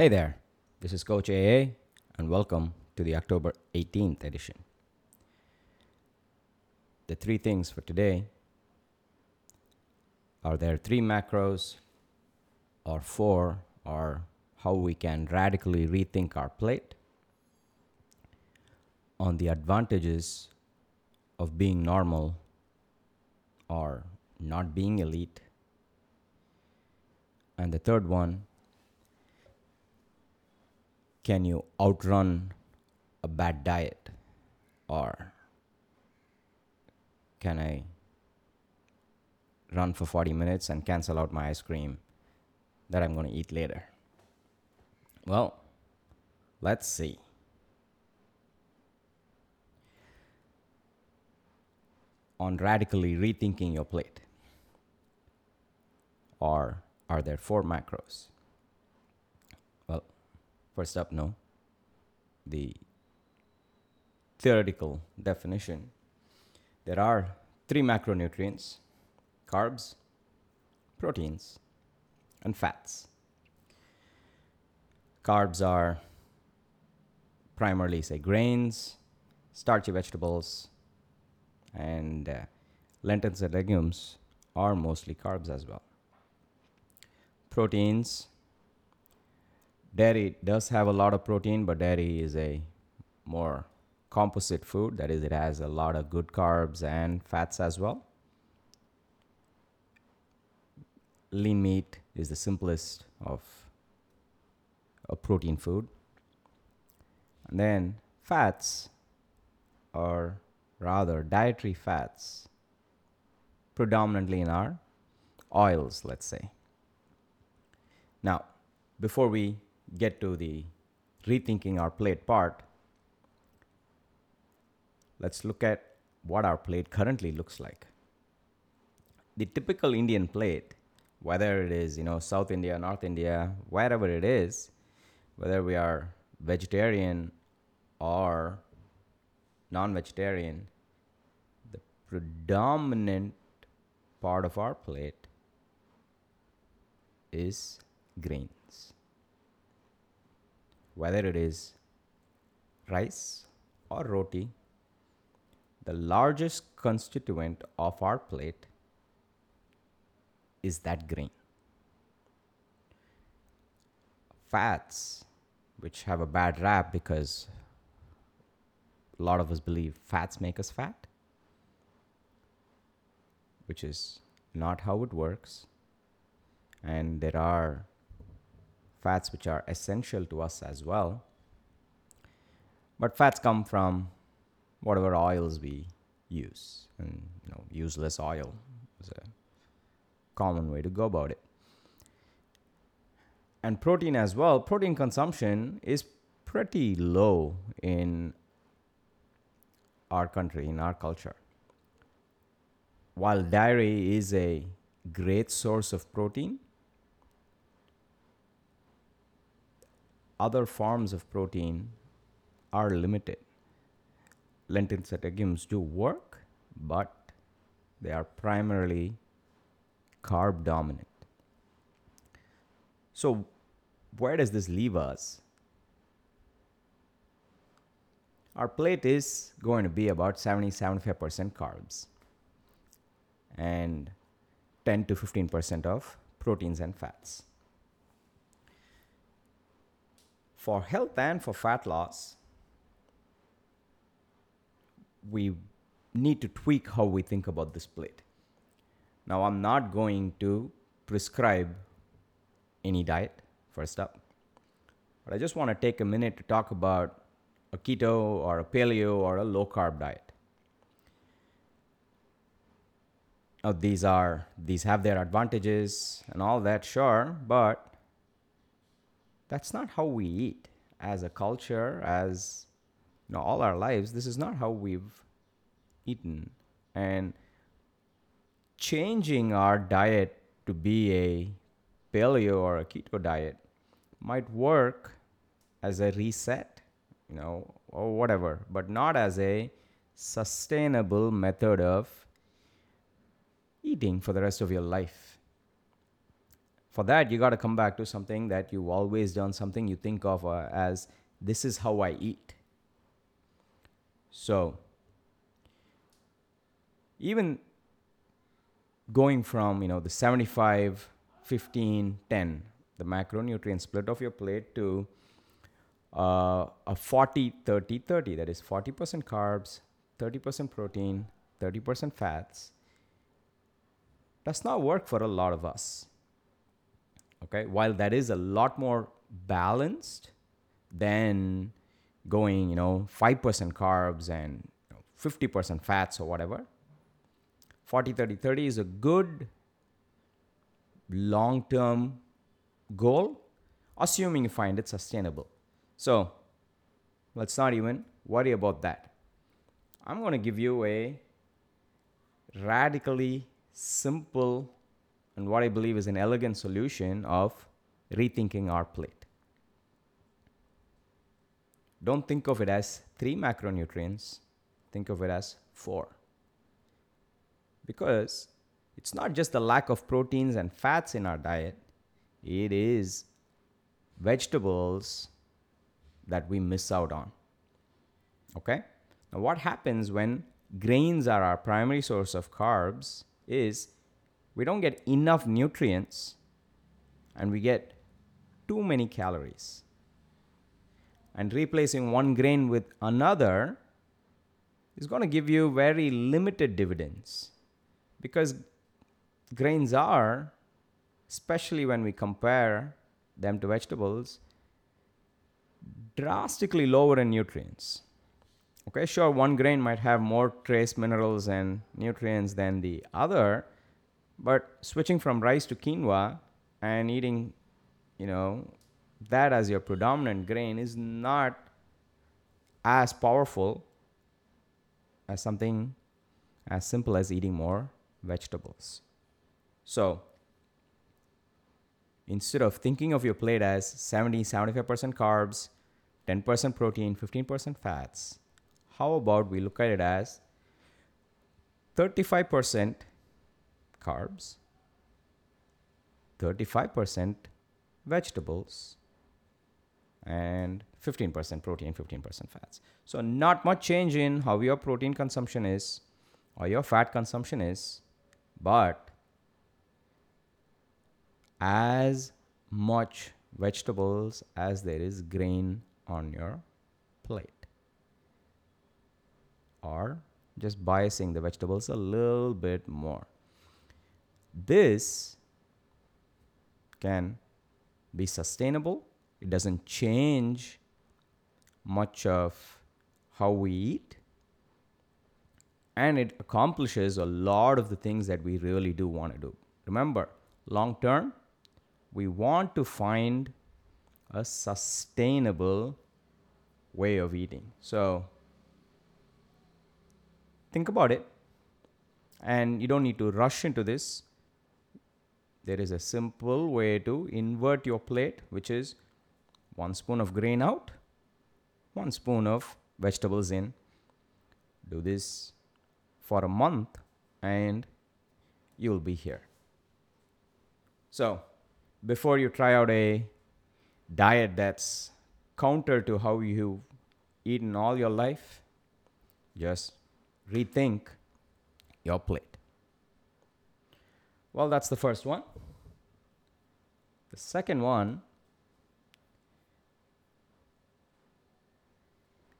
Hey there, this is Coach AA, and welcome to the October 18th edition. The three things for today are there three macros, or four, or how we can radically rethink our plate, on the advantages of being normal or not being elite, and the third one can you outrun a bad diet or can I run for 40 minutes and cancel out my ice cream that I'm going to eat later? Well, let's see. On radically rethinking your plate, or are there four macros? First up, no. The theoretical definition there are three macronutrients carbs, proteins, and fats. Carbs are primarily, say, grains, starchy vegetables, and uh, lentils and legumes are mostly carbs as well. Proteins, dairy does have a lot of protein, but dairy is a more composite food. That is, it has a lot of good carbs and fats as well. Lean meat is the simplest of a protein food. And then fats, or rather dietary fats, predominantly in our oils, let's say. Now, before we get to the rethinking our plate part, let's look at what our plate currently looks like. The typical Indian plate, whether it is, you know, South India, North India, wherever it is, whether we are vegetarian or non vegetarian, the predominant part of our plate is grains. Whether it is rice or roti, the largest constituent of our plate is that grain. Fats, which have a bad rap because a lot of us believe fats make us fat, which is not how it works. And there are fats which are essential to us as well. But fats come from whatever oils we use, and you know, useless oil is a common way to go about it. And protein as well. Protein consumption is pretty low in our country, in our culture. While dairy is a great source of protein, other forms of protein are limited. And legumes do work, but they are primarily carb dominant. So, where does this leave us? Our plate is going to be about 70 75% carbs and 10 to 15% of proteins and fats. For health and for fat loss, we need to tweak how we think about this plate. Now, I'm not going to prescribe any diet, first up, but I just want to take a minute to talk about a keto or a paleo or a low carb diet. Now, these are these have their advantages and all that, sure, but that's not how we eat as a culture, as you know, all our lives. This is not how we've eaten, and changing our diet to be a paleo or a keto diet might work as a reset, you know, or whatever, but not as a sustainable method of eating for the rest of your life. For that, you got to come back to something that you've always done, something you think of uh, as this is how I eat. So, even going from you know the 75 15 10 the macronutrient split of your plate to uh, a 40 30 30 that is 40% carbs 30% protein 30% fats does not work for a lot of us okay? While that is a lot more balanced than going you know 5% carbs and you know, 50% fats or whatever 40 30 30 is a good long term goal assuming you find it sustainable. So let's not even worry about that. I'm going to give you a radically simple and what i believe is an elegant solution of rethinking our plate don't think of it as three macronutrients think of it as four because it's not just the lack of proteins and fats in our diet, it is vegetables that we miss out on. Okay? Now, what happens when grains are our primary source of carbs is we don't get enough nutrients and we get too many calories. And replacing one grain with another is going to give you very limited dividends because grains are, especially when we compare them to vegetables, drastically lower in nutrients. Okay, sure, one grain might have more trace minerals and nutrients than the other, but switching from rice to quinoa and eating, you know, that as your predominant grain is not as powerful as something as simple as eating more vegetables. So, instead of thinking of your plate as 70 75% carbs, 10% protein, 15% fats, how about we look at it as 35% carbs, 35% vegetables, and 15% protein, 15% fats. So, not much change in how your protein consumption is or your fat consumption is but as much vegetables as there is grain on your plate or just biasing the vegetables a little bit more this can be sustainable it doesn't change much of how we eat and it accomplishes a lot of the things that we really do want to do. Remember, long term, we want to find a sustainable way of eating. So, think about it. And you don't need to rush into this. There is a simple way to invert your plate, which is one spoon of grain out, one spoon of vegetables in. Do this for a month and you'll be here. So, before you try out a diet that's counter to how you've eaten all your life, just rethink your plate. Well, that's the first one. The second one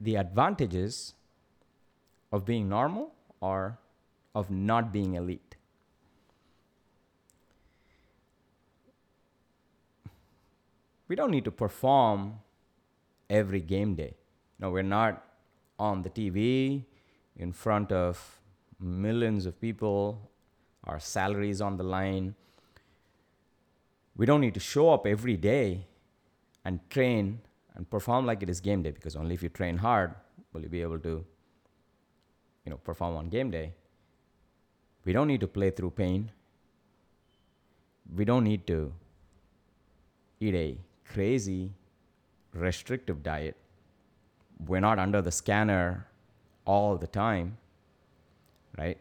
the advantages of being normal or of not being elite. We don't need to perform every game day. No, we're not on the TV in front of millions of people, our salaries on the line. We don't need to show up every day and train and perform like it is game day because only if you train hard will you be able to you know, perform on game day. We don't need to play through pain. We don't need to eat a crazy restrictive diet. We're not under the scanner all the time, right?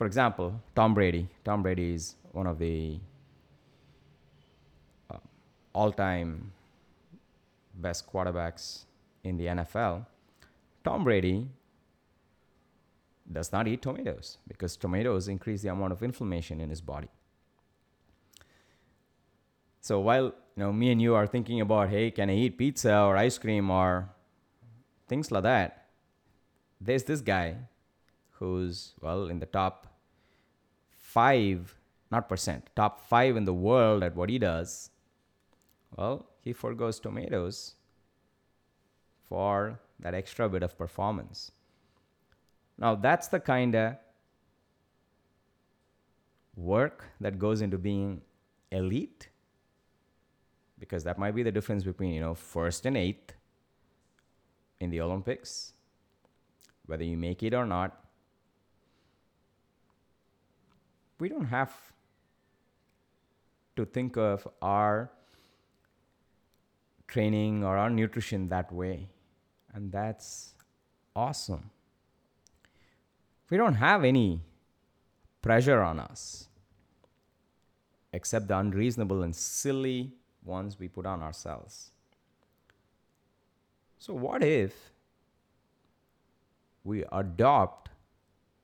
For example, Tom Brady. Tom Brady is one of the uh, all time best quarterbacks in the NFL, Tom Brady does not eat tomatoes because tomatoes increase the amount of inflammation in his body. So while you know me and you are thinking about, hey, can I eat pizza or ice cream or things like that, there's this guy who's well in the top five, not percent, top five in the world at what he does. Well, he forgoes tomatoes for that extra bit of performance. Now, that's the kind of work that goes into being elite because that might be the difference between, you know, first and eighth in the Olympics, whether you make it or not. We don't have to think of our training or our nutrition that way. And that's awesome. We don't have any pressure on us except the unreasonable and silly ones we put on ourselves. So, what if we adopt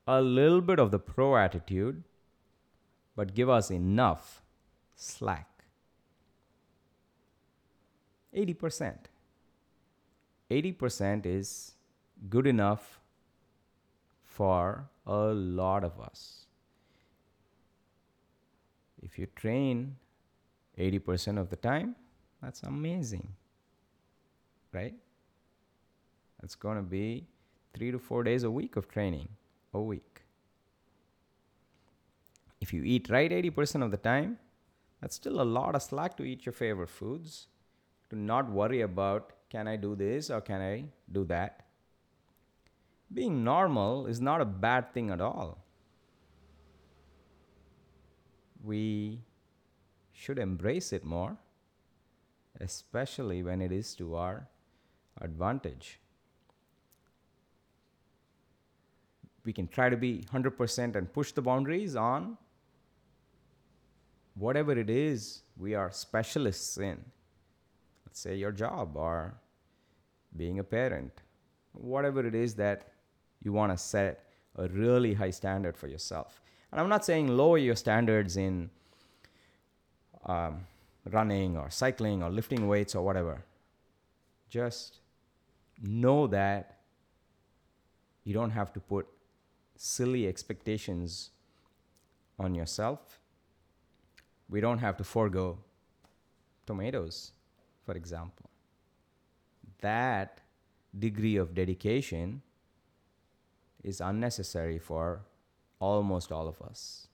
a little bit of the pro attitude, but give us enough slack? 80%. 80% is good enough for a lot of us. If you train 80% of the time, that's amazing. Right? That's going to be three to four days a week of training a week. If you eat right 80% of the time, that's still a lot of slack to eat your favorite foods, to not worry about can I do this or can I do that. Being normal is not a bad thing at all. We should embrace it more, especially when it is to our advantage. We can try to be 100% and push the boundaries on whatever it is we are specialists in. Let's say your job or being a parent, whatever it is that you want to set a really high standard for yourself. And I'm not saying lower your standards in um, running or cycling or lifting weights or whatever. Just know that you don't have to put silly expectations on yourself. We don't have to forego tomatoes, for example. That degree of dedication is unnecessary for almost all of us.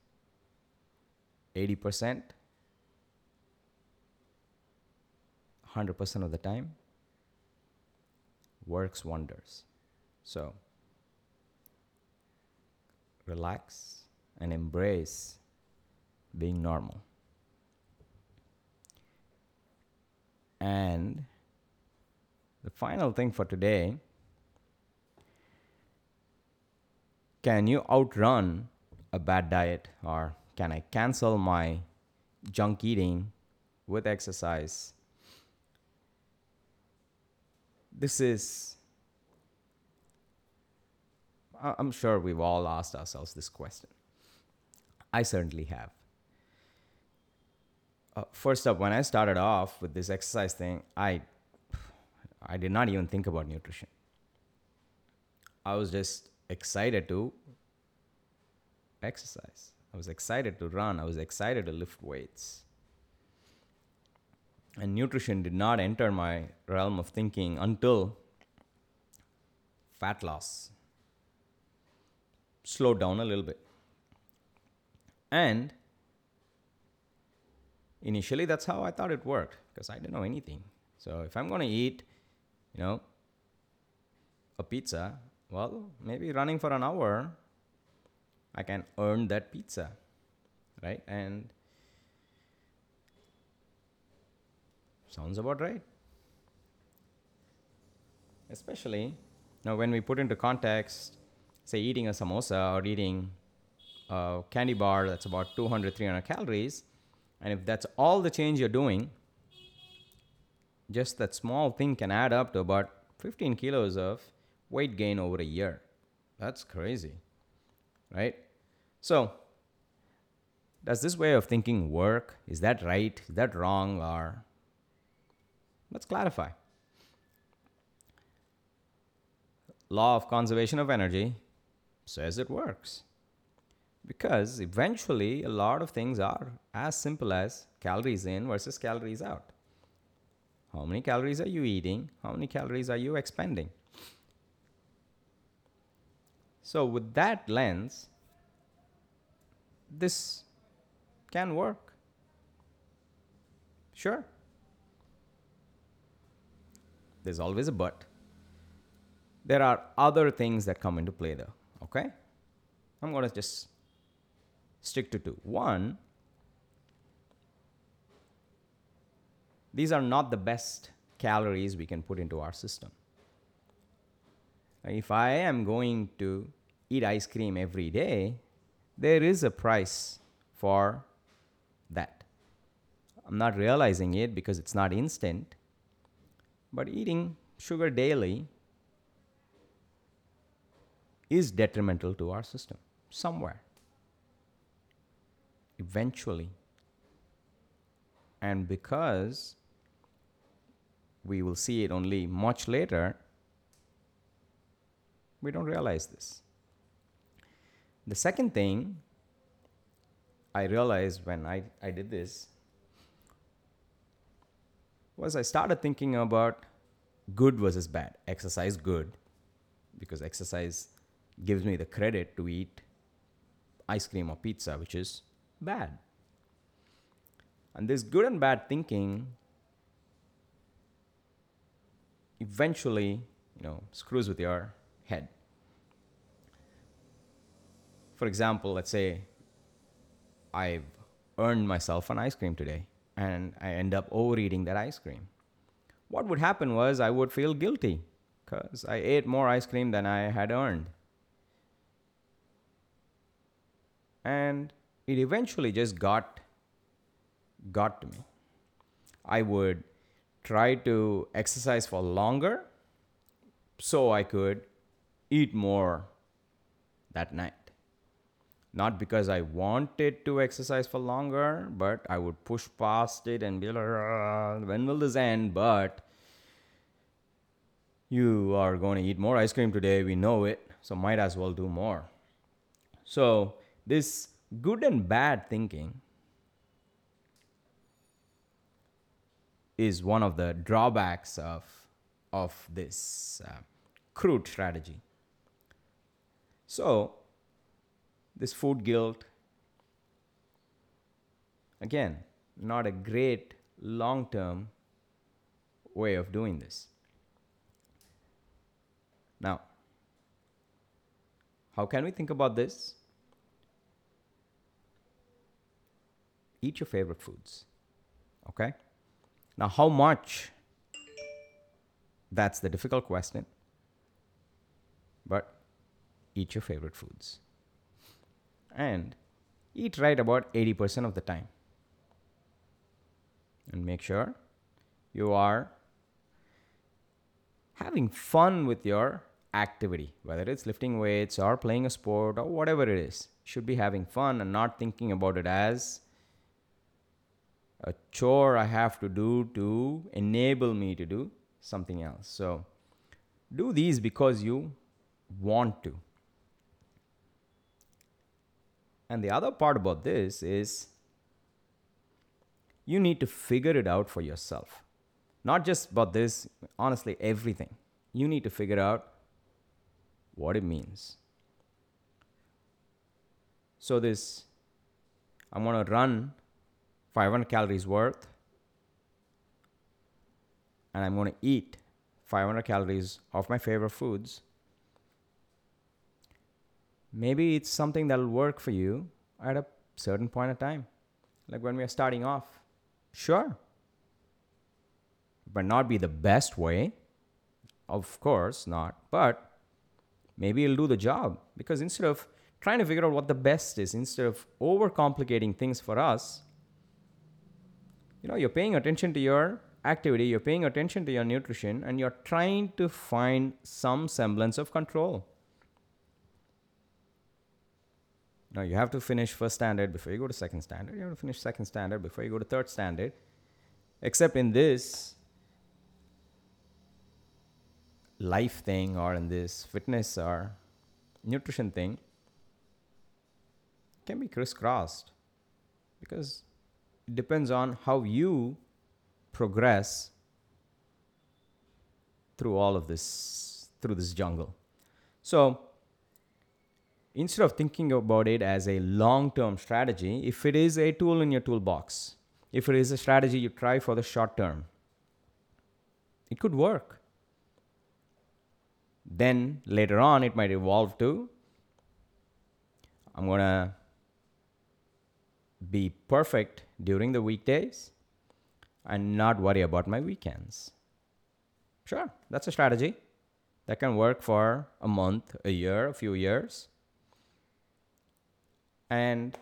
80% 100% of the time works wonders. So, relax and embrace being normal. And the final thing for today can you outrun a bad diet or can I cancel my junk eating with exercise this is I'm sure we've all asked ourselves this question. I certainly have. Uh, first up, when I started off with this exercise thing, I I did not even think about nutrition. I was just excited to exercise. I was excited to run. I was excited to lift weights and nutrition did not enter my realm of thinking until fat loss slowed down a little bit. And initially, that's how I thought it worked because I didn't know anything. So if I'm going to eat, you know, a pizza, well, maybe running for an hour, I can earn that pizza, right? And Sounds about right. Especially now, when we put into context, say, eating a samosa or eating a candy bar that's about 200, 300 calories, and if that's all the change you're doing, just that small thing can add up to about 15 kilos of weight gain over a year. That's crazy, right? So, does this way of thinking work? Is that right? Is that wrong? Or let's clarify. Law of conservation of energy says it works. Because eventually, a lot of things are as simple as calories in versus calories out. How many calories are you eating? How many calories are you expending? So, with that lens, this can work. Sure. There's always a but. There are other things that come into play, though. Okay? I'm going to just stick to two. One, these are not the best calories we can put into our system. If I am going to eat ice cream every day, there is a price for that. I'm not realizing it because it's not instant, but eating sugar daily is detrimental to our system somewhere. Eventually. And because we will see it only much later, we don't realize this. The second thing I realized when I, I did this was I started thinking about good versus bad. Exercise good because exercise gives me the credit to eat ice cream or pizza, which is bad. And this good and bad thinking eventually, you know, screws with your head. For example, let's say I've earned myself an ice cream today and I end up overeating that ice cream. What would happen was I would feel guilty because I ate more ice cream than I had earned. And it eventually just got got to me. I would try to exercise for longer so I could eat more that night. Not because I wanted to exercise for longer, but I would push past it and be like, when will this end? But you are going to eat more ice cream today, we know it, so might as well do more. So, this good and bad thinking is one of the drawbacks of, of this uh, crude strategy. So, this food guilt, again, not a great long term way of doing this. Now, how can we think about this? Eat your favorite foods. Okay? Now, how much? That's the difficult question. But eat your favorite foods. And eat right about 80% of the time. And make sure you are having fun with your activity, whether it's lifting weights or playing a sport or whatever it is. You Should be having fun and not thinking about it as a chore I have to do to enable me to do something else. So do these because you want to. And the other part about this is you need to figure it out for yourself. Not just about this, honestly, everything. You need to figure out what it means. So, this, I'm going to run 500 calories worth and I'm going to eat 500 calories of my favorite foods. Maybe it's something that'll work for you at a certain point of time, like when we are starting off. Sure. But not be the best way. Of course not. But maybe it'll do the job because instead of trying to figure out what the best is instead of overcomplicating things for us. You know, you're paying attention to your activity, you're paying attention to your nutrition, and you're trying to find some semblance of control. Now, you have to finish first standard before you go to second standard. You have to finish second standard before you go to third standard. Except in this life thing or in this fitness or nutrition thing, can be crisscrossed because depends on how you progress through all of this through this jungle. So instead of thinking about it as a long-term strategy if it is a tool in your toolbox if it is a strategy you try for the short term it could work. Then later on it might evolve to i'm going to be perfect during the weekdays and not worry about my weekends. Sure, that's a strategy that can work for a month, a year, a few years. And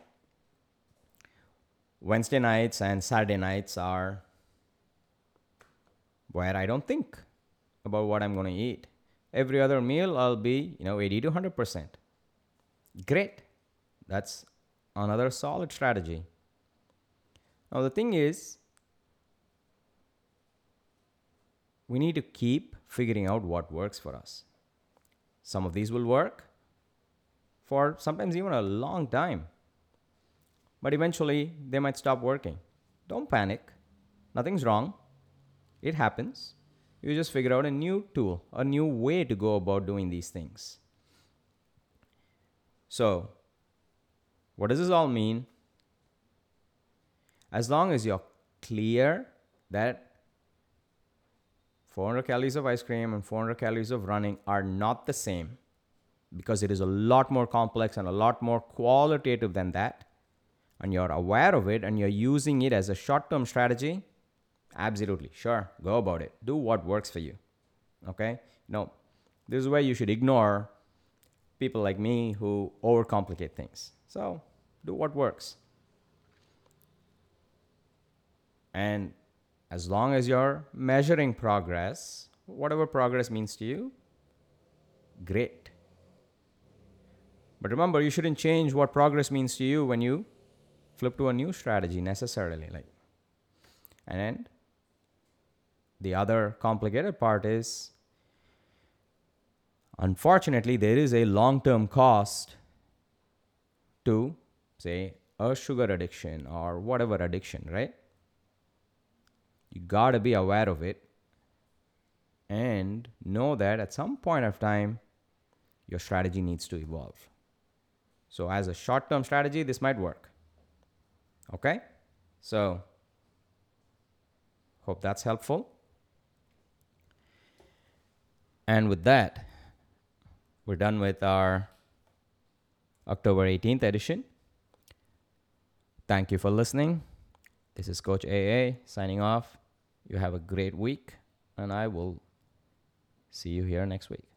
Wednesday nights and Saturday nights are where I don't think about what I'm going to eat. Every other meal, I'll be, you know, 80 to 100%. Great. That's another solid strategy. Now, the thing is, we need to keep figuring out what works for us. Some of these will work for sometimes even a long time, but eventually they might stop working. Don't panic, nothing's wrong. It happens. You just figure out a new tool, a new way to go about doing these things. So, what does this all mean? As long as you're clear that 400 calories of ice cream and 400 calories of running are not the same because it is a lot more complex and a lot more qualitative than that, and you're aware of it and you're using it as a short term strategy, absolutely, sure, go about it. Do what works for you. Okay? No, this is where you should ignore people like me who overcomplicate things. So do what works. And as long as you're measuring progress, whatever progress means to you, great. But remember, you shouldn't change what progress means to you when you flip to a new strategy necessarily. Like, and the other complicated part is, unfortunately, there is a long term cost to say a sugar addiction or whatever addiction, right? You got to be aware of it and know that at some point of time, your strategy needs to evolve. So, as a short term strategy, this might work. Okay? So, hope that's helpful. And with that, we're done with our October 18th edition. Thank you for listening. This is Coach AA signing off. You have a great week, and I will see you here next week.